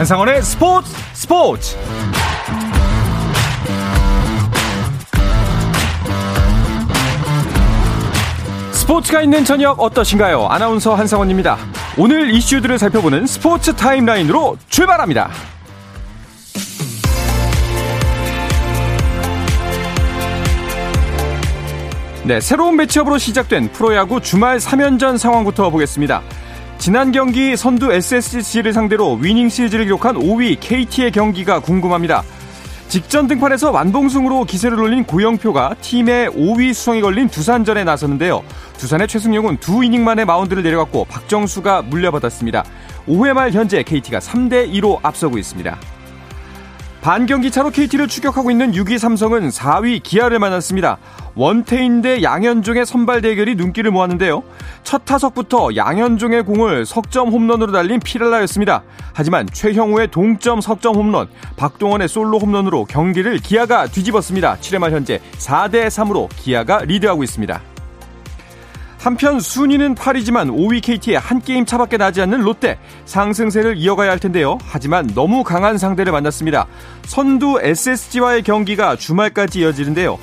한상원의 스포츠 스포츠 스포츠가 있는 저녁 어떠신가요? 아나운서 한상원입니다. 오늘 이슈들을 살펴보는 스포츠 타임라인으로 출발합니다. 네, 새로운 매치업으로 시작된 프로야구 주말 3연전 상황부터 보겠습니다. 지난 경기 선두 SSG를 상대로 위닝 시리즈를 기록한 5위 KT의 경기가 궁금합니다. 직전 등판에서 완봉승으로 기세를 올린 고영표가 팀의 5위 수성이 걸린 두산전에 나섰는데요. 두산의 최승용은 두 이닝 만에 마운드를 내려갔고 박정수가 물려받았습니다. 5회 말 현재 KT가 3대 2로 앞서고 있습니다. 반경기 차로 KT를 추격하고 있는 6위 삼성은 4위 기아를 만났습니다. 원태인 대 양현종의 선발 대결이 눈길을 모았는데요. 첫 타석부터 양현종의 공을 석점 홈런으로 달린 피렐라였습니다. 하지만 최형우의 동점 석점 홈런, 박동원의 솔로 홈런으로 경기를 기아가 뒤집었습니다. 7회 말 현재 4대 3으로 기아가 리드하고 있습니다. 한편 순위는 8위지만 5위 KT에 한 게임 차밖에 나지 않는 롯데 상승세를 이어가야 할 텐데요. 하지만 너무 강한 상대를 만났습니다. 선두 SSG와의 경기가 주말까지 이어지는데요.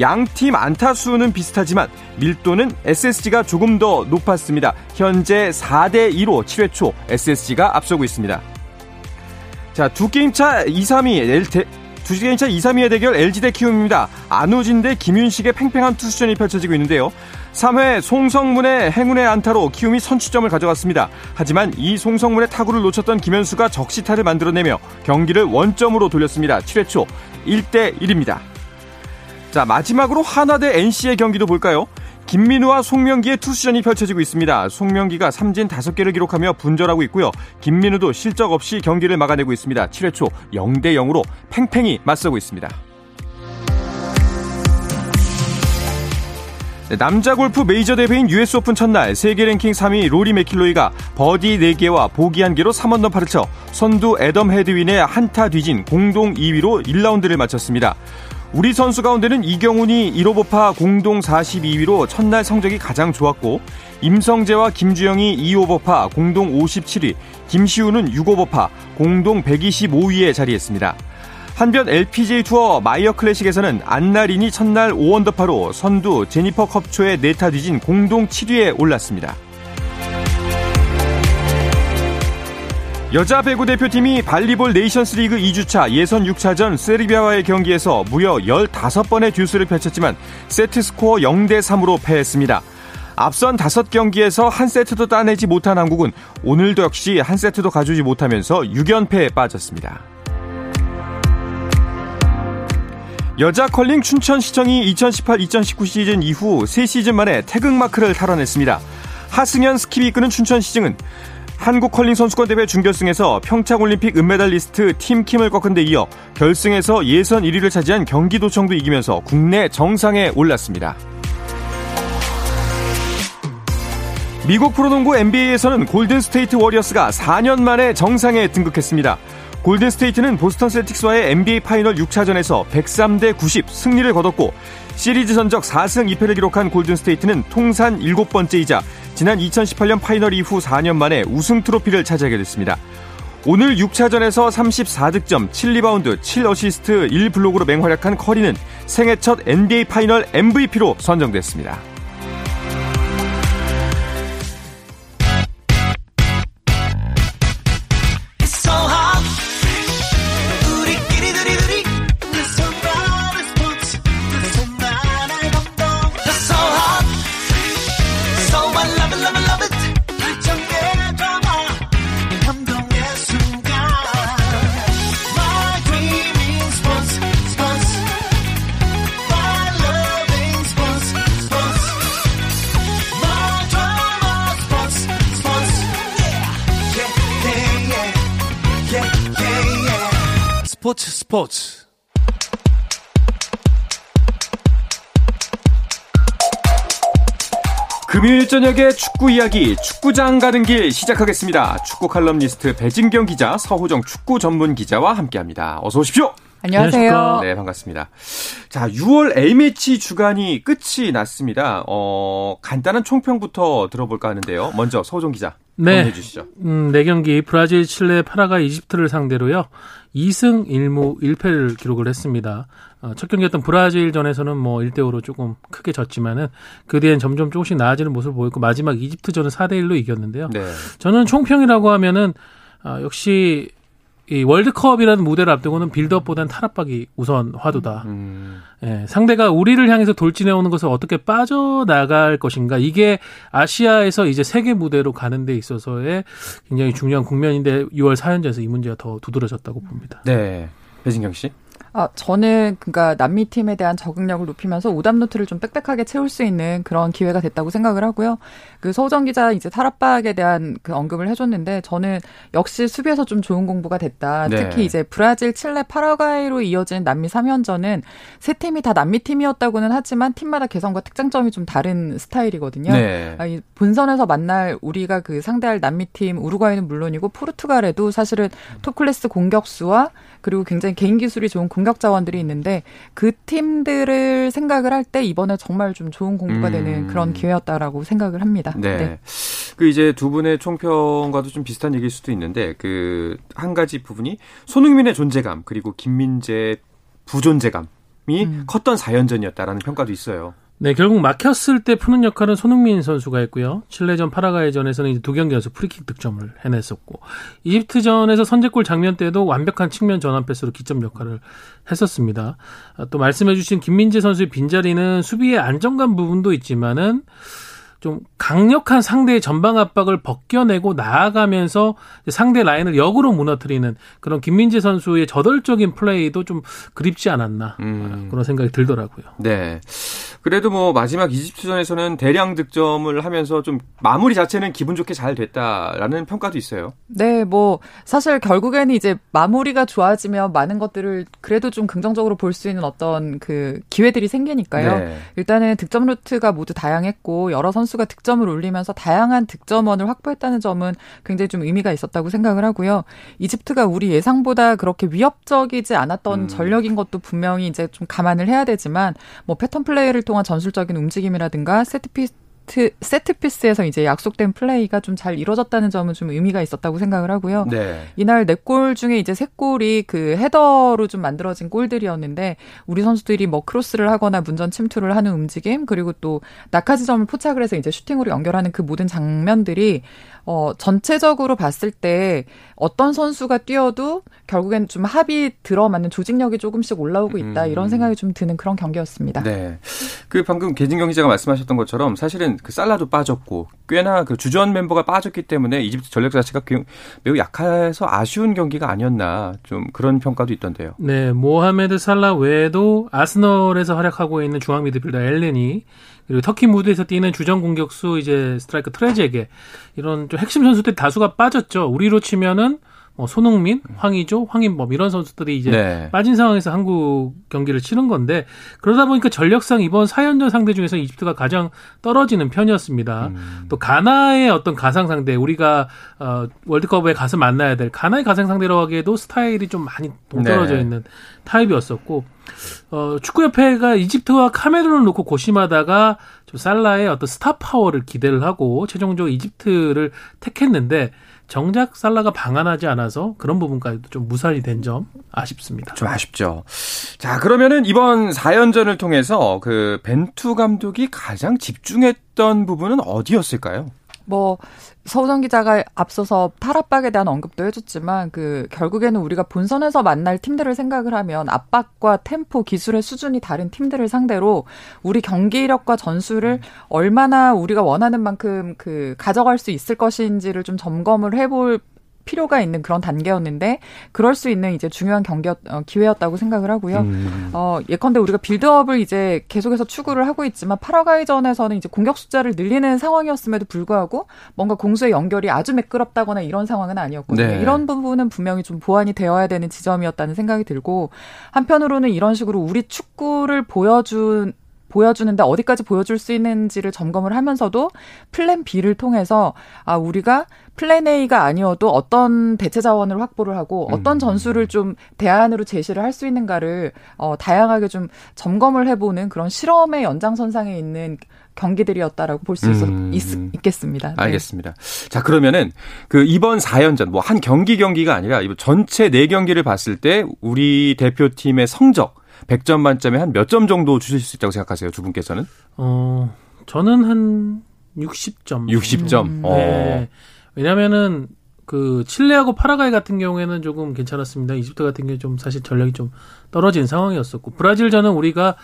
양팀 안타 수는 비슷하지만 밀도는 SSG가 조금 더 높았습니다. 현재 4대 2로 7회 초 SSG가 앞서고 있습니다. 자, 두 게임 차 2, 3위 두 게임 차 2, 3위의 대결 LG 대 키움입니다. 안우진 대 김윤식의 팽팽한 투수전이 펼쳐지고 있는데요. 3회 송성문의 행운의 안타로 키움이 선취점을 가져갔습니다. 하지만 이 송성문의 타구를 놓쳤던 김현수가 적시타를 만들어내며 경기를 원점으로 돌렸습니다. 7회 초 1대 1입니다. 자, 마지막으로 한화 대 NC의 경기도 볼까요? 김민우와 송명기의 투수전이 펼쳐지고 있습니다. 송명기가 삼진 5개를 기록하며 분전하고 있고요. 김민우도 실점 없이 경기를 막아내고 있습니다. 7회 초 0대 0으로 팽팽히 맞서고 있습니다. 네, 남자 골프 메이저 대회인 US 오픈 첫날 세계 랭킹 3위 로리 맥킬로이가 버디 4개와 보기 1개로 3언더파를 쳐 선두 애덤 해드윈에 한 타 뒤진 공동 2위로 1라운드를 마쳤습니다. 우리 선수 가운데는 이경훈이 1오버파 공동 42위로 첫날 성적이 가장 좋았고 임성재와 김주형이 2오버파 공동 57위, 김시우는 6오버파 공동 125위에 자리했습니다. 한편 LPGA 투어 마이어 클래식에서는 안나린이 첫날 5언더파로 선두 제니퍼 컵초에 네 타 뒤진 공동 7위에 올랐습니다. 여자 배구 대표팀이 발리볼 네이션스 리그 2주차 예선 6차전 세르비아와의 경기에서 무려 15번의 듀스를 펼쳤지만 세트 스코어 0대 3으로 패했습니다. 앞선 5경기에서 한 세트도 따내지 못한 한국은 오늘도 역시 한 세트도 가져오지 못하면서 6연패에 빠졌습니다. 여자 컬링 춘천시청이 2018-2019 시즌 이후 3시즌 만에 태극마크를 탈환했습니다. 하승현 스킵이 이끄는 춘천시청은 한국 컬링 선수권 대회 준결승에서 평창올림픽 은메달리스트 팀킴을 꺾은 데 이어 결승에서 예선 1위를 차지한 경기도청도 이기면서 국내 정상에 올랐습니다. 미국 프로농구 NBA에서는 골든스테이트 워리어스가 4년 만에 정상에 등극했습니다. 골든스테이트는 보스턴 셀틱스와의 NBA 파이널 6차전에서 103대 90 승리를 거뒀고 시리즈 전적 4승 2패를 기록한 골든스테이트는 통산 7번째이자 지난 2018년 파이널 이후 4년 만에 우승 트로피를 차지하게 됐습니다. 오늘 6차전에서 34득점, 7리바운드, 7어시스트, 1블록으로 맹활약한 커리는 생애 첫 NBA 파이널 MVP로 선정됐습니다. 스포츠 금요일 저녁에 축구 이야기 축구장 가는 길 시작하겠습니다. 축구 칼럼니스트 배진경 기자, 서호정 축구 전문 기자와 함께합니다. 어서 오십시오. 안녕하세요. 네, 반갑습니다. 자, 6월 A매치 주간이 끝이 났습니다. 어, 간단한 총평부터 들어볼까 하는데요. 먼저 서호정 기자. 네. 주시죠. 음, 네 경기 브라질, 칠레, 파라가 이집트를 상대로요. 2승 1무 1패를 기록을 했습니다. 어, 첫 경기였던 브라질전에서는 뭐 1대 5로 조금 크게 졌지만은 그 뒤엔 점점 조금씩 나아지는 모습을 보였고 마지막 이집트전은 4대 1로 이겼는데요. 네. 저는 총평이라고 하면은 어, 역시 이 월드컵이라는 무대를 앞두고는 빌드업보다는 탈압박이 우선 화두다. 음. 예, 상대가 우리를 향해서 돌진해 오는 것을 어떻게 빠져나갈 것인가. 이게 아시아에서 이제 세계 무대로 가는 데 있어서의 굉장히 중요한 국면인데 6월 4연전에서 이 문제가 더 두드러졌다고 봅니다. 네. 배진경 씨. 아, 저는 그러니까 남미 팀에 대한 적응력을 높이면서 오답 노트를 좀 빽빽하게 채울 수 있는 그런 기회가 됐다고 생각을 하고요. 그 서우정 기자 이제 탈압박에 대한 그 언급을 해줬는데 저는 역시 수비에서 좀 좋은 공부가 됐다. 네. 특히 이제 브라질, 칠레, 파라과이로 이어진 남미 3연전은 세 팀이 다 남미 팀이었다고는 하지만 팀마다 개성과 특장점이 좀 다른 스타일이거든요. 네. 아, 본선에서 만날 우리가 그 상대할 남미 팀 우루과이는 물론이고 포르투갈에도 사실은 토클래스 공격수와 그리고 굉장히 개인 기술이 좋은 공격 자원들이 있는데 그 팀들을 생각을 할 때 이번에 정말 좀 좋은 공부가 음. 되는 그런 기회였다라고 생각을 합니다. 네. 네. 그 이제 두 분의 총평과도 좀 비슷한 얘기일 수도 있는데 그 한 가지 부분이 손흥민의 존재감 그리고 김민재 부존재감이 음. 컸던 4연전이었다라는 평가도 있어요. 네, 결국 막혔을 때 푸는 역할은 손흥민 선수가 했고요. 칠레전 파라과이전에서는 이제 두 경기 연속 프리킥 득점을 해냈었고, 이집트전에서 선제골 장면 때도 완벽한 측면 전환 패스로 기점 역할을 했었습니다. 아, 또 말씀해 주신 김민재 선수의 빈자리는 수비의 안정감 부분도 있지만은 좀 강력한 상대의 전방 압박을 벗겨내고 나아가면서 상대 라인을 역으로 무너뜨리는 그런 김민재 선수의 저돌적인 플레이도 좀 그립지 않았나 음. 그런 생각이 들더라고요. 네. 그래도 뭐 마지막 이집트전에서는 대량 득점을 하면서 좀 마무리 자체는 기분 좋게 잘 됐다라는 평가도 있어요. 네, 뭐 사실 결국에는 이제 마무리가 좋아지면 많은 것들을 그래도 좀 긍정적으로 볼 수 있는 어떤 그 기회들이 생기니까요. 네. 일단은 득점 루트가 모두 다양했고 여러 선수 가 득점을 올리면서 다양한 득점원을 확보했다는 점은 굉장히 좀 의미가 있었다고 생각을 하고요. 이집트가 우리 예상보다 그렇게 위협적이지 않았던 음. 전력인 것도 분명히 이제 좀 감안을 해야 되지만 뭐 패턴 플레이를 통한 전술적인 움직임이라든가 세트피스 세트 피스에서 이제 약속된 플레이가 좀 잘 이루어졌다는 점은 좀 의미가 있었다고 생각을 하고요. 네. 이날 네 골 중에 이제 세 골이 그 헤더로 좀 만들어진 골들이었는데 우리 선수들이 뭐 크로스를 하거나 문전 침투를 하는 움직임 그리고 또 낙하지점을 포착을 해서 이제 슈팅으로 연결하는 그 모든 장면들이 어, 전체적으로 봤을 때 어떤 선수가 뛰어도 결국엔 좀 합이 들어맞는 조직력이 조금씩 올라오고 있다. 음. 이런 생각이 좀 드는 그런 경기였습니다. 네. 그 방금 계진경 기자가 말씀하셨던 것처럼 사실은 그 살라도 빠졌고 꽤나 그 주전 멤버가 빠졌기 때문에 이집트 전력 자체가 매우 약해서 아쉬운 경기가 아니었나 좀 그런 평가도 있던데요. 네. 모하메드 살라 외에도 아스널에서 활약하고 있는 중앙 미드필더 엘렌이 그리고 터키 무드에서 뛰는 주전 공격수 이제 스트라이커 트레제게 이런 좀 핵심 선수들 다수가 빠졌죠. 우리로 치면은 뭐 손흥민, 황의조, 황인범 이런 선수들이 이제 네. 빠진 상황에서 한국 경기를 치는 건데 그러다 보니까 전력상 이번 4연전 상대 중에서 이집트가 가장 떨어지는 편이었습니다. 음. 또 가나의 어떤 가상 상대 우리가 어 월드컵에 가서 만나야 될 가나의 가상 상대로 하기에도 스타일이 좀 많이 동떨어져 네. 있는 타입이었었고 어 축구협회가 이집트와 카메룬을 놓고 고심하다가 좀 살라의 어떤 스타 파워를 기대를 하고 최종적으로 이집트를 택했는데 정작 살라가 방한하지 않아서 그런 부분까지도 좀 무산이 된 점 아쉽습니다. 좀 아쉽죠. 자, 그러면은 이번 4연전을 통해서 그 벤투 감독이 가장 집중했던 부분은 어디였을까요? 뭐 서우정 기자가 앞서서 탈압박에 대한 언급도 해줬지만 그 결국에는 우리가 본선에서 만날 팀들을 생각을 하면 압박과 템포, 기술의 수준이 다른 팀들을 상대로 우리 경기력과 전술을 얼마나 우리가 원하는 만큼 그 가져갈 수 있을 것인지를 좀 점검을 해볼 필요가 있는 그런 단계였는데 그럴 수 있는 이제 중요한 경기 어, 기회였다고 생각을 하고요. 음. 어, 예컨대 우리가 빌드업을 이제 계속해서 추구를 하고 있지만 파라과이전에서는 이제 공격 숫자를 늘리는 상황이었음에도 불구하고 뭔가 공수의 연결이 아주 매끄럽다거나 이런 상황은 아니었거든요. 네. 이런 부분은 분명히 좀 보완이 되어야 되는 지점이었다는 생각이 들고 한편으로는 이런 식으로 우리 축구를 보여준 보여주는데 어디까지 보여줄 수 있는지를 점검을 하면서도 플랜 B를 통해서 아 우리가 플랜 A가 아니어도 어떤 대체 자원을 확보를 하고 어떤 음. 전술을 좀 대안으로 제시를 할 수 있는가를 어 다양하게 좀 점검을 해보는 그런 실험의 연장선상에 있는 경기들이었다라고 볼수 음. 있겠습니다. 네. 알겠습니다. 자, 그러면은 그 이번 4연전 뭐 한 경기 경기가 아니라 전체 4경기를 봤을 때 우리 대표팀의 성적 100점 만점에 한 몇 점 정도 주실 수 있다고 생각하세요? 두 분께서는? 어, 저는 한 60점. 60점. 음. 네. 왜냐면은 그 칠레하고 파라과이 같은 경우에는 조금 괜찮았습니다. 이집트 같은 경우 좀 사실 전력이 좀 떨어진 상황이었었고 브라질전은 우리가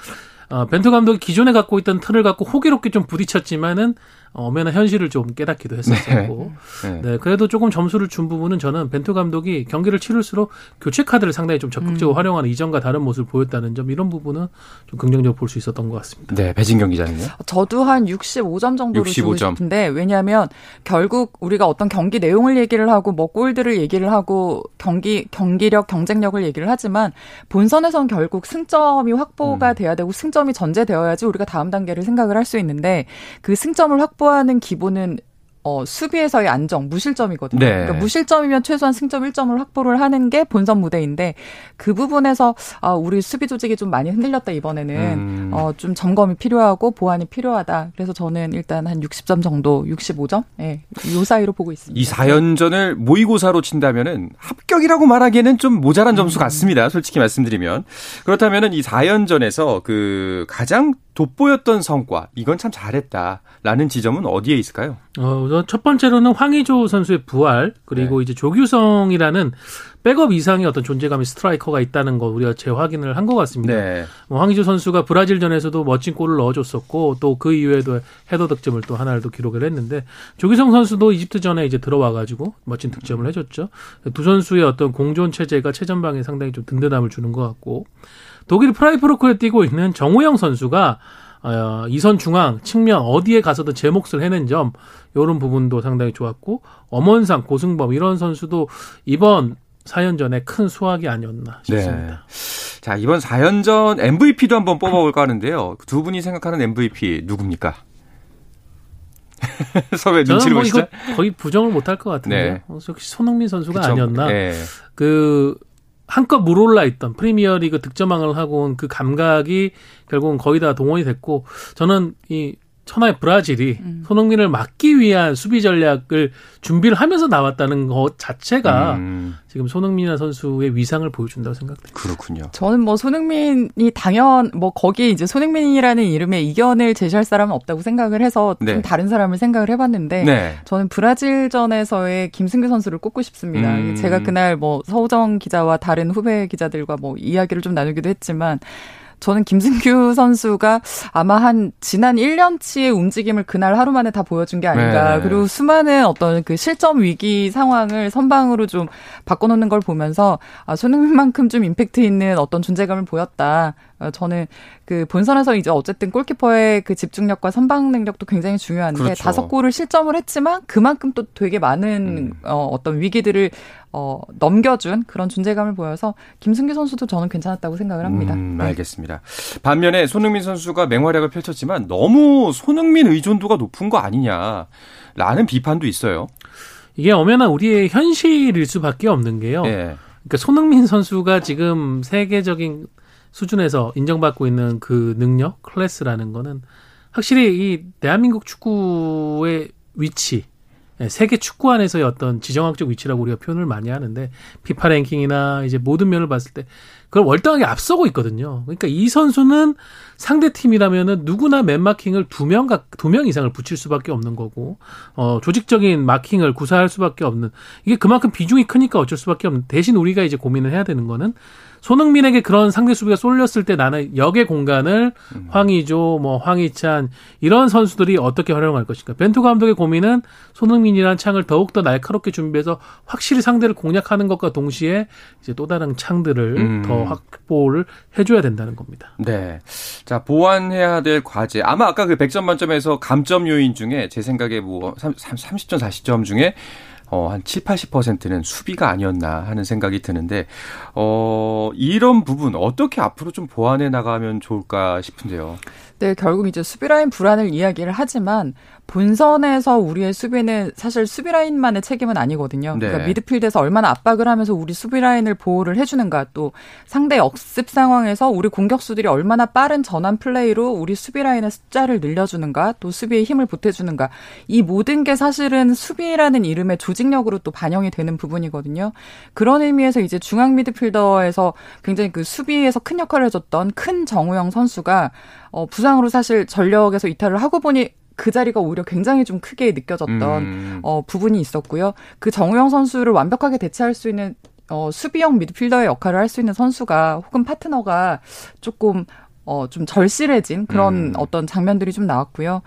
어, 벤투 감독이 기존에 갖고 있던 틀을 갖고 호기롭게 좀 부딪혔지만은 엄연한 현실을 좀 깨닫기도 했었고, 네. 네. 네. 그래도 조금 점수를 준 부분은 저는 벤투 감독이 경기를 치를수록 교체 카드를 상당히 좀 적극적으로 음. 활용하는 이전과 다른 모습을 보였다는 점 이런 부분은 좀 긍정적으로 볼 수 있었던 것 같습니다. 네, 배진경 기자는요? 저도 한 65점 정도로 65점. 주고 싶은데 왜냐하면 결국 우리가 어떤 경기 내용을 얘기를 하고 뭐 골들을 얘기를 하고 경기 경기력 경쟁력을 얘기를 하지만 본선에선 결국 승점이 확보가 음. 돼야 되고 승점이 전제되어야지 우리가 다음 단계를 생각을 할 수 있는데 그 승점을 확보 확보하는 기본은 어, 수비에서의 안정, 무실점이거든요. 네. 그러니까 무실점이면 최소한 승점 1점을 확보를 하는 게 본선 무대인데 그 부분에서 아, 우리 수비 조직이 좀 많이 흔들렸다 이번에는 음. 어, 좀 점검이 필요하고 보완이 필요하다. 그래서 저는 일단 한 60점 정도, 65점, 예, 네, 요 사이로 보고 있습니다. 이 4연전을 모의고사로 친다면은 합격이라고 말하기에는 좀 모자란 점수 음. 같습니다. 솔직히 말씀드리면 그렇다면은 이 4연전에서 그 가장 돋보였던 성과 이건 참 잘했다라는 지점은 어디에 있을까요? 어, 첫 번째로는 황의조 선수의 부활 그리고 네. 이제 조규성이라는 백업 이상의 어떤 존재감의 스트라이커가 있다는 거 우리가 재확인을 한 것 같습니다. 네. 뭐 황의조 선수가 브라질전에서도 멋진 골을 넣어줬었고 또 그 이후에도 헤더 득점을 또 하나를 또 기록을 했는데 조규성 선수도 이집트전에 이제 들어와가지고 멋진 득점을 해줬죠. 두 선수의 어떤 공존 체제가 최전방에 상당히 좀 든든함을 주는 것 같고 독일 프라이부르크에 뛰고 있는 정우영 선수가 어, 이선 중앙 측면 어디에 가서도 제 몫을 해낸 점 이런 부분도 상당히 좋았고 엄원상 고승범 이런 선수도 이번 4연전에 큰 수확이 아니었나 싶습니다. 네. 자 이번 4연전 MVP도 한번 뽑아볼까 하는데요. 두 분이 생각하는 MVP 누굽니까? 서로 눈치를 뭐 보시죠. 거의 부정을 못할 것 같은데요. 네. 어, 역시 손흥민 선수가 그쵸. 아니었나. 네. 그 한껏 물올라 있던 프리미어리그 득점왕을 하고 온 그 감각이 결국은 거의 다 동원이 됐고 저는 이 천하의 브라질이 음. 손흥민을 막기 위한 수비 전략을 준비를 하면서 나왔다는 것 자체가 음. 지금 손흥민 선수의 위상을 보여준다고 생각돼요. 그렇군요. 저는 뭐 손흥민이 당연 뭐 거기에 이제 손흥민이라는 이름에 이견을 제시할 사람은 없다고 생각을 해서 네. 좀 다른 사람을 생각을 해봤는데 네. 저는 브라질전에서의 김승규 선수를 꼽고 싶습니다. 음. 제가 그날 뭐 서우정 기자와 다른 후배 기자들과 뭐 이야기를 좀 나누기도 했지만 저는 김승규 선수가 아마 한 지난 1년치의 움직임을 그날 하루 만에 다 보여준 게 아닌가. 네. 그리고 수많은 어떤 그 실점 위기 상황을 선방으로 좀 바꿔놓는 걸 보면서 아, 손흥민만큼 좀 임팩트 있는 어떤 존재감을 보였다. 어, 저는 그 본선에서 이제 어쨌든 골키퍼의 그 집중력과 선방 능력도 굉장히 중요한데 그렇죠. 다섯 골을 실점을 했지만 그만큼 또 되게 많은 음. 어, 어떤 위기들을 어, 넘겨준 그런 존재감을 보여서 김승규 선수도 저는 괜찮았다고 생각을 합니다. 음, 네. 알겠습니다. 네. 반면에 손흥민 선수가 맹활약을 펼쳤지만 너무 손흥민 의존도가 높은 거 아니냐라는 비판도 있어요. 이게 엄연한 우리의 현실일 수밖에 없는 게요. 네. 그러니까 손흥민 선수가 지금 세계적인 수준에서 인정받고 있는 그 능력, 클래스라는 거는 확실히 이 대한민국 축구의 위치, 예, 세계 축구 안에서의 어떤 지정학적 위치라고 우리가 표현을 많이 하는데 피파 랭킹이나 이제 모든 면을 봤을 때 그걸 월등하게 앞서고 있거든요. 그러니까 이 선수는 상대 팀이라면은 누구나 맨 마킹을 두 명, 두 명 이상을 붙일 수밖에 없는 거고, 어, 조직적인 마킹을 구사할 수밖에 없는, 이게 그만큼 비중이 크니까 어쩔 수밖에 없는, 대신 우리가 이제 고민을 해야 되는 거는 손흥민에게 그런 상대 수비가 쏠렸을 때 나는 역의 공간을 음. 황의조, 뭐 황희찬 이런 선수들이 어떻게 활용할 것인가. 벤투 감독의 고민은 손흥민이라는 창을 더욱 더 날카롭게 준비해서 확실히 상대를 공략하는 것과 동시에 이제 또 다른 창들을 음. 더 확보를 해줘야 된다는 겁니다. 네. 자, 보완해야 될 과제. 아마 아까 그 100점 만점에서 감점 요인 중에 제 생각에 뭐 30점, 40점 중에 어, 한 7, 80%는 수비가 아니었나 하는 생각이 드는데, 어, 이런 부분 어떻게 앞으로 좀 보완해 나가면 좋을까 싶은데요. 네, 결국 이제 수비라인 불안을 이야기를 하지만 본선에서 우리의 수비는 사실 수비라인만의 책임은 아니거든요. 네. 그러니까 미드필드에서 얼마나 압박을 하면서 우리 수비라인을 보호를 해주는가 또 상대 역습 상황에서 우리 공격수들이 얼마나 빠른 전환 플레이로 우리 수비라인의 숫자를 늘려주는가 또 수비에 힘을 보태주는가 이 모든 게 사실은 수비라는 이름의 조직력으로 또 반영이 되는 부분이거든요. 그런 의미에서 이제 중앙 미드필더에서 굉장히 그 수비에서 큰 역할을 해줬던 큰 정우영 선수가 어, 부상으로 사실 전력에서 이탈을 하고 보니 그 자리가 오히려 굉장히 좀 크게 느껴졌던 음. 어, 부분이 있었고요. 그 정우영 선수를 완벽하게 대체할 수 있는 어, 수비형 미드필더의 역할을 할 수 있는 선수가 혹은 파트너가 조금 어, 좀 절실해진 그런 음. 어떤 장면들이 좀 나왔고요.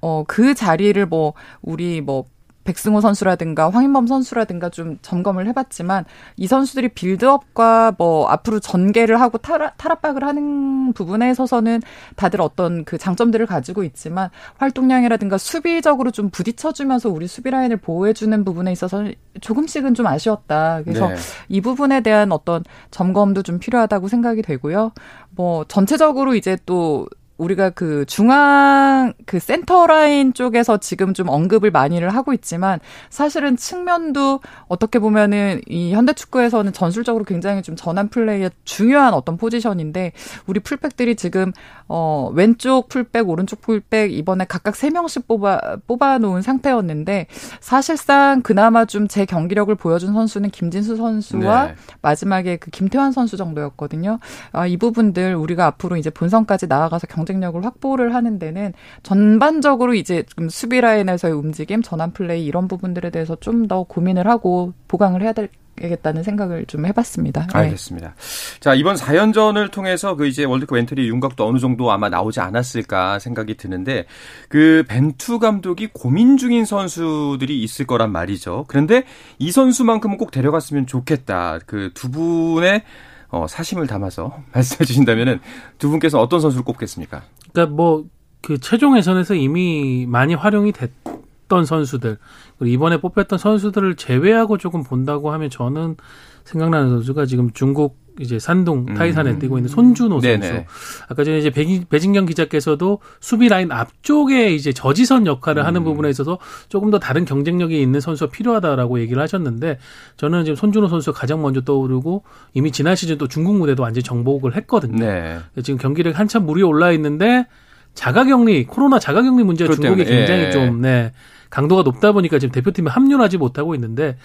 어, 그 자리를 뭐, 우리 뭐, 백승호 선수라든가 황인범 선수라든가 좀 점검을 해봤지만 이 선수들이 빌드업과 뭐 앞으로 전개를 하고 탈, 탈압박을 하는 부분에 있어서는 다들 어떤 그 장점들을 가지고 있지만 활동량이라든가 수비적으로 좀 부딪혀주면서 우리 수비 라인을 보호해주는 부분에 있어서 조금씩은 좀 아쉬웠다. 그래서 네. 이 부분에 대한 어떤 점검도 좀 필요하다고 생각이 되고요. 뭐 전체적으로 이제 또 우리가 그 중앙 그 센터 라인 쪽에서 지금 좀 언급을 많이를 하고 있지만 사실은 측면도 어떻게 보면은 이 현대 축구에서는 전술적으로 굉장히 좀 전환 플레이의 중요한 어떤 포지션인데 우리 풀백들이 지금 어 왼쪽 풀백 오른쪽 풀백 이번에 각각 3명씩 뽑아 뽑아 놓은 상태였는데 사실상 그나마 좀 제 경기력을 보여준 선수는 김진수 선수와 네. 마지막에 그 김태환 선수 정도였거든요. 아, 이 부분들 우리가 앞으로 이제 본선까지 나아가서 경 경쟁력을 확보를 하는 데는 전반적으로 이제 좀 수비 라인에서의 움직임, 전환 플레이 이런 부분들에 대해서 좀 더 고민을 하고 보강을 해야 되겠다는 생각을 좀 해봤습니다. 네. 알겠습니다. 자 이번 4연전을 통해서 그 이제 월드컵 엔트리 윤곽도 어느 정도 아마 나오지 않았을까 생각이 드는데 그 벤투 감독이 고민 중인 선수들이 있을 거란 말이죠. 그런데 이 선수만큼은 꼭 데려갔으면 좋겠다. 그 두 분의 어, 사심을 담아서 말씀해 주신다면은 두 분께서 어떤 선수를 꼽겠습니까? 그러니까 뭐 그 최종 예선에서 이미 많이 활용이 됐던 선수들 그리고 이번에 뽑혔던 선수들을 제외하고 조금 본다고 하면 저는 생각나는 선수가 지금 중국 이제 산동 음. 타이산에 음. 뛰고 있는 손준호 선수. 네네. 아까 전에 이제 배진경 기자께서도 수비 라인 앞쪽에 이제 저지선 역할을 음. 하는 부분에 있어서 조금 더 다른 경쟁력이 있는 선수가 필요하다라고 얘기를 하셨는데 저는 지금 손준호 선수가 가장 먼저 떠오르고 이미 지난 시즌 또 중국 무대도 완전히 정복을 했거든요. 네. 지금 경기력 한참 물이 올라 있는데 자가격리 코로나 자가격리 문제가 중국이 굉장히 예. 좀 네. 강도가 높다 보니까 지금 대표팀에 합류하지 못하고 있는데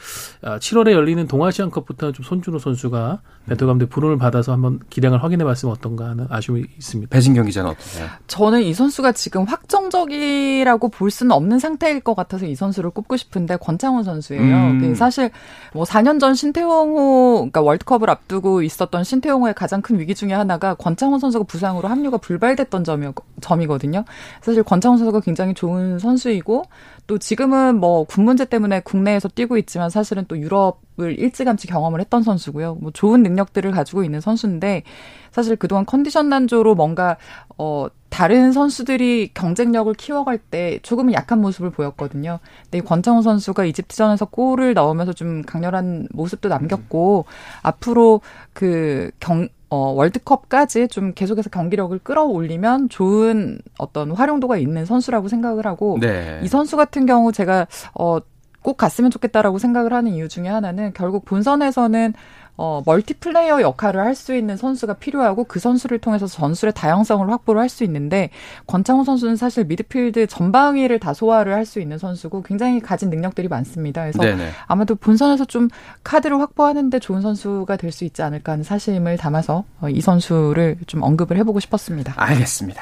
7월에 아, 열리는 동아시안컵부터는 좀 손준호 선수가 벤투 감독 부름을 받아서 한번 기량을 확인해 봤으면 어떤가 하는 아쉬움이 있습니다. 배진경 기자는 어떠세요? 저는 이 선수가 지금 확정적이라고 볼 수는 없는 상태일 것 같아서 이 선수를 꼽고 싶은데 권창훈 선수예요. 음. 그 사실 뭐 4년 전 신태용호 그러니까 월드컵을 앞두고 있었던 신태용호의 가장 큰 위기 중에 하나가 권창훈 선수가 부상으로 합류가 불발됐던 점이, 점이거든요. 사실 권창훈 선수가 굉장히 좋은 선수이고 또 지금은 뭐 군 문제 때문에 국내에서 뛰고 있지만 사실은 또 유럽을 일찌감치 경험을 했던 선수고요. 뭐 좋은 능력들을 가지고 있는 선수인데 사실 그동안 컨디션 난조로 뭔가 어 다른 선수들이 경쟁력을 키워갈 때 조금은 약한 모습을 보였거든요. 근데 권창훈 선수가 이집트전에서 골을 넣으면서 좀 강렬한 모습도 남겼고 앞으로 그 경 어, 월드컵까지 좀 계속해서 경기력을 끌어올리면 좋은 어떤 활용도가 있는 선수라고 생각을 하고 네. 이 선수 같은 경우 제가 어, 꼭 갔으면 좋겠다라고 생각을 하는 이유 중에 하나는 결국 본선에서는 어, 멀티플레이어 역할을 할 수 있는 선수가 필요하고 그 선수를 통해서 전술의 다양성을 확보를 할 수 있는데 권창훈 선수는 사실 미드필드 전방위를 다 소화를 할 수 있는 선수고 굉장히 가진 능력들이 많습니다. 그래서 네네. 아마도 본선에서 좀 카드를 확보하는데 좋은 선수가 될 수 있지 않을까 하는 사심을 담아서 어, 이 선수를 좀 언급을 해보고 싶었습니다. 알겠습니다.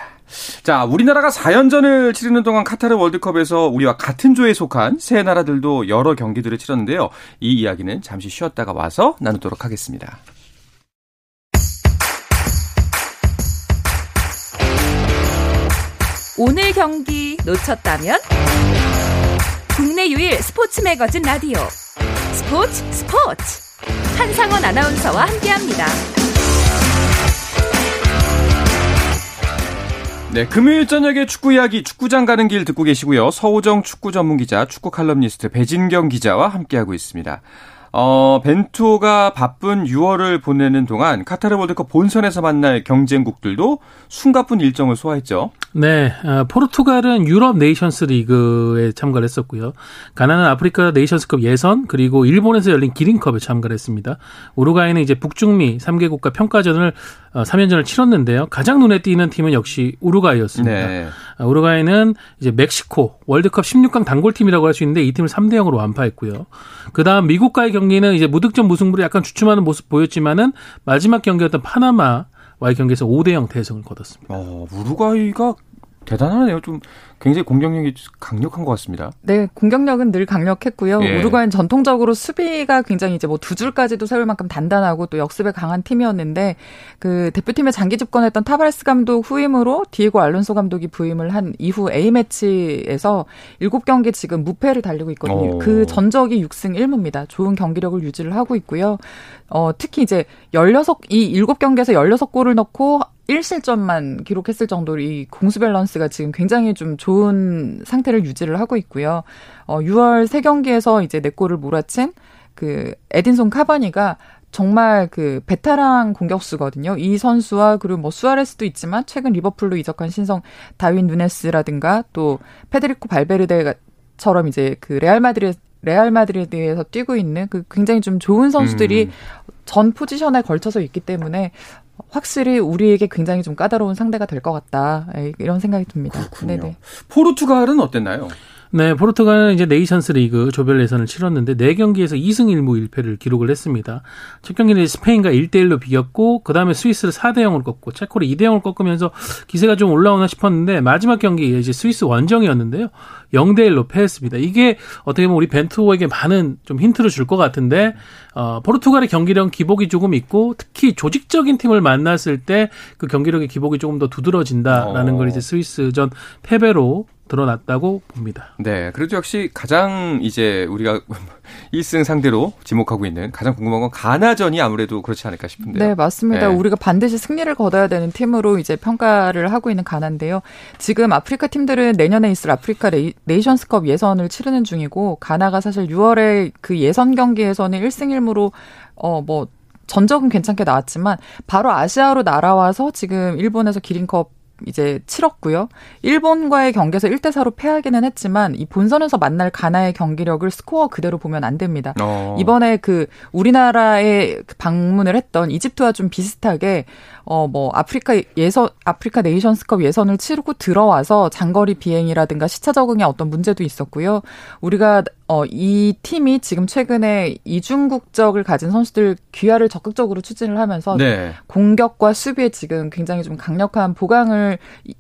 자, 우리나라가 4연전을 치르는 동안 카타르 월드컵에서 우리와 같은 조에 속한 세 나라들도 여러 경기들을 치렀는데요. 이 이야기는 잠시 쉬었다가 와서 나누도록 하겠습니다. 오늘 경기 놓쳤다면 국내 유일 스포츠 매거진 라디오 스포츠 스포츠 한상원 아나운서와 함께합니다. 네, 금요일 저녁에 축구 이야기 축구장 가는 길 듣고 계시고요. 서우정 축구 전문 기자, 축구 칼럼니스트 배진경 기자와 함께하고 있습니다. 어, 벤투가 바쁜 6월을 보내는 동안 카타르 월드컵 본선에서 만날 경쟁국들도 숨가쁜 일정을 소화했죠. 네, 어, 포르투갈은 유럽 네이션스 리그에 참가를 했었고요. 가나는 아프리카 네이션스컵 예선 그리고 일본에서 열린 기린컵에 참가를 했습니다. 우루과이는 이제 북중미 3개국과 평가전을 어, 3연전을 치렀는데요. 가장 눈에 띄는 팀은 역시 우루과이였습니다. 네. 어, 우루과이는 이제 멕시코 월드컵 16강 단골팀이라고 할 수 있는데 이 팀을 3대 0으로 완파했고요. 그다음 미국과의 경기는 이제 무득점 무승부를 약간 주춤하는 모습 보였지만은 마지막 경기였던 파나마와의 경기에서 5대 0 대승을 거뒀습니다. 어, 우루과이가 대단하네요. 좀 굉장히 공격력이 강력한 것 같습니다. 네, 공격력은 늘 강력했고요. 예. 우루과이는 전통적으로 수비가 굉장히 이제 뭐 두 줄까지도 세울 만큼 단단하고 또 역습에 강한 팀이었는데 그 대표팀에 장기 집권했던 타바레스 감독 후임으로 디에고 알론소 감독이 부임을 한 이후 A 매치에서 7경기 지금 무패를 달리고 있거든요. 오. 그 전적이 6승 1무입니다. 좋은 경기력을 유지를 하고 있고요. 어, 특히 이제 16, 이 7경기에서 16골을 넣고 1실점만 기록했을 정도로 이 공수 밸런스가 지금 굉장히 좀 좋은 상태를 유지를 하고 있고요. 어, 6월 3경기에서 이제 4골을 몰아친 그 에딘손 카바니가 정말 그 베테랑 공격수거든요. 이 선수와 그리고 뭐 수아레스도 있지만 최근 리버풀로 이적한 신성 다윈 누네스라든가 또 페데리코 발베르데처럼 이제 그 레알 마드리드 레알 마드리드에서 뛰고 있는 그 굉장히 좀 좋은 선수들이 음. 전 포지션에 걸쳐서 있기 때문에 확실히 우리에게 굉장히 좀 까다로운 상대가 될 것 같다 이런 생각이 듭니다. 그렇군요. 네네. 포르투갈은 어땠나요? 네, 포르투갈은 이제 네이션스 리그 조별 예선을 치렀는데 4경기에서 2승 1무 1패를 기록을 했습니다. 첫 경기는 스페인과 1대 1로 비겼고 그다음에 스위스를 4대 0으로 꺾고 체코를 2대 0으로 꺾으면서 기세가 좀 올라오나 싶었는데 마지막 경기 이제 스위스 원정이었는데요. 0대 1로 패했습니다. 이게 어떻게 보면 우리 벤투에게 많은 좀 힌트를 줄 것 같은데 어, 포르투갈의 경기력 기복이 조금 있고 특히 조직적인 팀을 만났을 때 그 경기력의 기복이 조금 더 두드러진다라는 어. 걸 이제 스위스전 패배로 드러났다고 봅니다. 네. 그래도 역시 가장 이제 우리가 1승 상대로 지목하고 있는 가장 궁금한 건 가나전이 아무래도 그렇지 않을까 싶은데요. 네, 맞습니다. 네. 우리가 반드시 승리를 거둬야 되는 팀으로 이제 평가를 하고 있는 가나인데요. 지금 아프리카 팀들은 내년에 있을 아프리카 레이, 네이션스컵 예선을 치르는 중이고 가나가 사실 6월에 그 예선 경기에서는 1승 1무로 어뭐 전적은 괜찮게 나왔지만 바로 아시아로 날아와서 지금 일본에서 기린컵 이제 치렀고요. 일본과의 경기에서 1대 4로 패하기는 했지만 이 본선에서 만날 가나의 경기력을 스코어 그대로 보면 안 됩니다. 어. 이번에 그 우리나라에 방문을 했던 이집트와 좀 비슷하게 어, 뭐, 아프리카 예선, 아프리카 네이션스컵 예선을 치르고 들어와서 장거리 비행이라든가 시차 적응에 어떤 문제도 있었고요. 우리가, 어, 이 팀이 지금 최근에 이중 국적을 가진 선수들 귀화를 적극적으로 추진을 하면서 네. 공격과 수비에 지금 굉장히 좀 강력한 보강을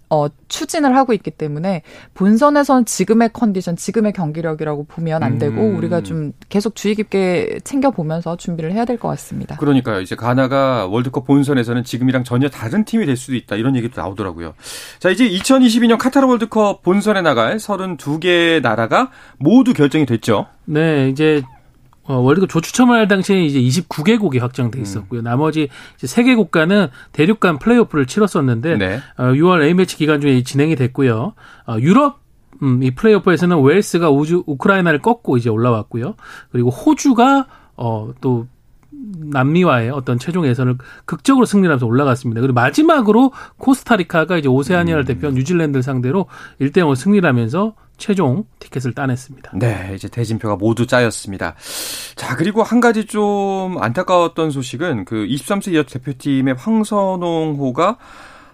어, 추진을 하고 있기 때문에 본선에서는 지금의 컨디션, 지금의 경기력이라고 보면 안 되고 음. 우리가 좀 계속 주의 깊게 챙겨 보면서 준비를 해야 될 것 같습니다. 그러니까요. 이제 가나가 월드컵 본선에서는 지금이랑 전혀 다른 팀이 될 수도 있다. 이런 얘기도 나오더라고요. 자, 이제 2022년 카타르 월드컵 본선에 나갈 32개 나라가 모두 결정이 됐죠. 네, 이제 어, 월드컵 조추첨을 할 당시에 이제 29개국이 확정돼 음. 있었고요. 음. 나머지 이제 3개 국가는 대륙 간 플레이오프를 치렀었는데 네. 어, 6월 A매치 기간 중에 진행이 됐고요. 어, 유럽 음, 이 플레이오프에서는 웨일스가 우주 우크라이나를 꺾고 이제 올라왔고요. 그리고 호주가 어, 또 남미와의 어떤 최종 예선을 극적으로 승리하면서 올라갔습니다. 그리고 마지막으로 코스타리카가 이제 오세아니아를 음. 대표한 뉴질랜드를 상대로 1대 0을 승리하면서 최종 티켓을 따냈습니다. 네, 이제 대진표가 모두 짜였습니다. 자, 그리고 한 가지 좀 안타까웠던 소식은 그 23세 이하 대표팀의 황선홍호가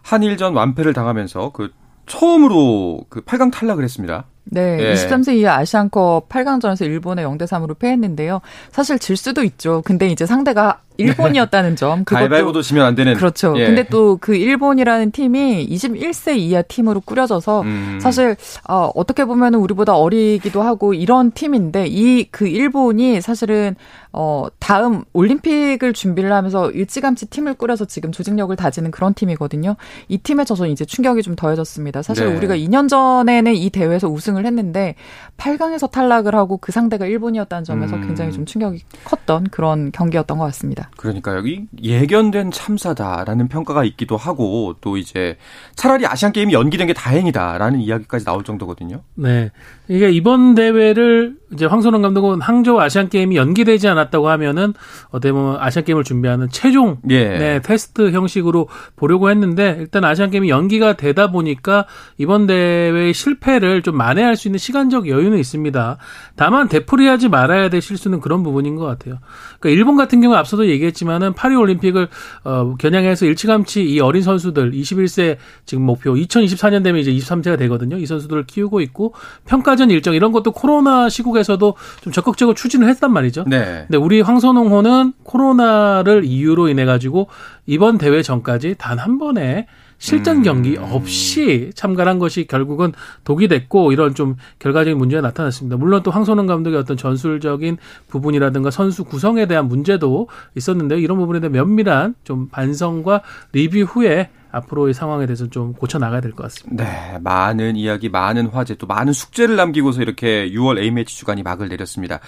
한일전 완패를 당하면서 그 처음으로 그 8강 탈락을 했습니다. 네, 예. 23세 이하 아시안컵 8강전에서 일본에 0대 3으로 패했는데요. 사실 질 수도 있죠. 근데 이제 상대가 일본이었다는 점. 가위바위보도 지면 안 되는. 그렇죠. 예. 근데 또 그 일본이라는 팀이 21세 이하 팀으로 꾸려져서 음. 사실 어, 어떻게 보면 우리보다 어리기도 하고 이런 팀인데 이 그 일본이 사실은 어, 다음 올림픽을 준비를 하면서 일찌감치 팀을 꾸려서 지금 조직력을 다지는 그런 팀이거든요. 이 팀에 져서 이제 충격이 좀 더해졌습니다. 사실 네. 우리가 2년 전에는 이 대회에서 우승을 했는데 8강에서 탈락을 하고 그 상대가 일본이었다는 점에서 음. 굉장히 좀 충격이 컸던 그런 경기였던 것 같습니다. 그러니까 여기 예견된 참사다라는 평가가 있기도 하고 또 이제 차라리 아시안 게임이 연기된 게 다행이다라는 이야기까지 나올 정도거든요. 네. 이게 이번 대회를 이제 황선홍 감독은 항저우 아시안 게임이 연기되지 않았다고 하면은 어떻게 보면 아시안 게임을 준비하는 최종 예. 네, 테스트 형식으로 보려고 했는데 일단 아시안 게임이 연기가 되다 보니까 이번 대회의 실패를 좀 만회할 수 있는 시간적 여유는 있습니다. 다만 되풀이하지 말아야 될 실수는 그런 부분인 것 같아요. 그러니까 일본 같은 경우 앞서도 얘기했지만은 파리 올림픽을 어, 겨냥해서 일찌감치 이 어린 선수들 21세 지금 목표 2024년 되면 이제 23세가 되거든요. 이 선수들을 키우고 있고 평가전 일정 이런 것도 코로나 시국에 서도 좀 적극적으로 추진을 했단 말이죠. 네. 근데 우리 황선홍호는 코로나를 이유로 인해 가지고 이번 대회 전까지 단 한 번에 실전 경기 음. 없이 참가한 것이 결국은 독이 됐고 이런 좀 결과적인 문제가 나타났습니다. 물론 또 황선홍 감독의 어떤 전술적인 부분이라든가 선수 구성에 대한 문제도 있었는데 이런 부분에 대한 면밀한 좀 반성과 리뷰 후에 앞으로의 상황에 대해서 좀 고쳐 나가야 될 것 같습니다. 네, 많은 이야기, 많은 화제, 또 많은 숙제를 남기고서 이렇게 6월 A매치 주간이 막을 내렸습니다.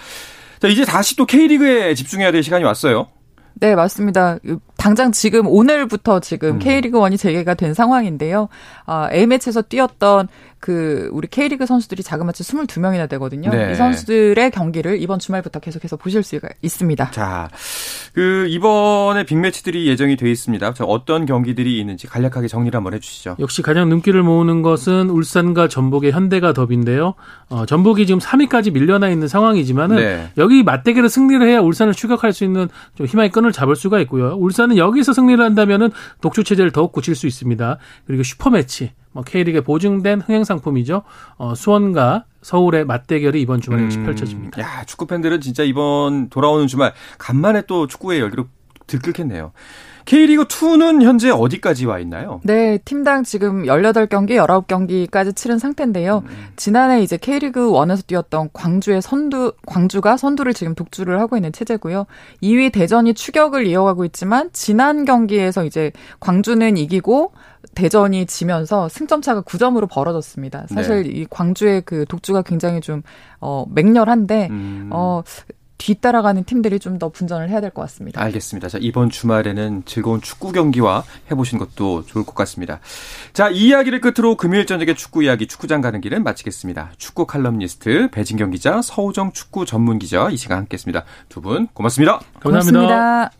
자, 이제 다시 또 K리그에 집중해야 될 시간이 왔어요. 네, 맞습니다. 당장 지금 오늘부터 지금 음. K리그 1이 재개가 된 상황인데요. 아, A매치에서 뛰었던 그 우리 K리그 선수들이 자그마치 22명이나 되거든요. 네. 이 선수들의 경기를 이번 주말부터 계속해서 보실 수가 있습니다. 자, 그 이번에 빅매치들이 예정이 돼 있습니다. 자, 어떤 경기들이 있는지 간략하게 정리를 한번 해주시죠. 역시 가장 눈길을 모으는 것은 울산과 전북의 현대가 더비인데요. 어, 전북이 지금 3위까지 밀려나 있는 상황이지만은 네. 여기 맞대결을 승리를 해야 울산을 추격할 수 있는 좀 희망의 끈을 잡을 수가 있고요. 울산은 여기서 승리를 한다면은 독주 체제를 더욱 굳힐 수 있습니다. 그리고 슈퍼 매치 뭐 K리그에 보증된 흥행 상품이죠. 어, 수원과 서울의 맞대결이 이번 주말에 역시 음, 펼쳐집니다. 야, 축구 팬들은 진짜 이번 돌아오는 주말 간만에 또 축구의 열기로 들끓겠네요. K리그 2는 현재 어디까지 와 있나요? 네, 팀당 지금 18경기, 19경기까지 치른 상태인데요. 음. 지난해 이제 K리그 1에서 뛰었던 광주의 선두 광주가 선두를 지금 독주를 하고 있는 체제고요. 2위 대전이 추격을 이어가고 있지만 지난 경기에서 이제 광주는 이기고 대전이 지면서 승점 차가 9점으로 벌어졌습니다. 사실 네. 이 광주의 그 독주가 굉장히 좀 어, 맹렬한데 음. 어 뒤따라가는 팀들이 좀 더 분전을 해야 될 것 같습니다. 알겠습니다. 자, 이번 주말에는 즐거운 축구 경기와 해보신 것도 좋을 것 같습니다. 자, 이 이야기를 끝으로 금요일 저녁에 축구 이야기 축구장 가는 길은 마치겠습니다. 축구 칼럼니스트 배진경 기자, 서우정 축구 전문 기자 이 시간 함께했습니다. 두 분 고맙습니다. 감사합니다. 고맙습니다.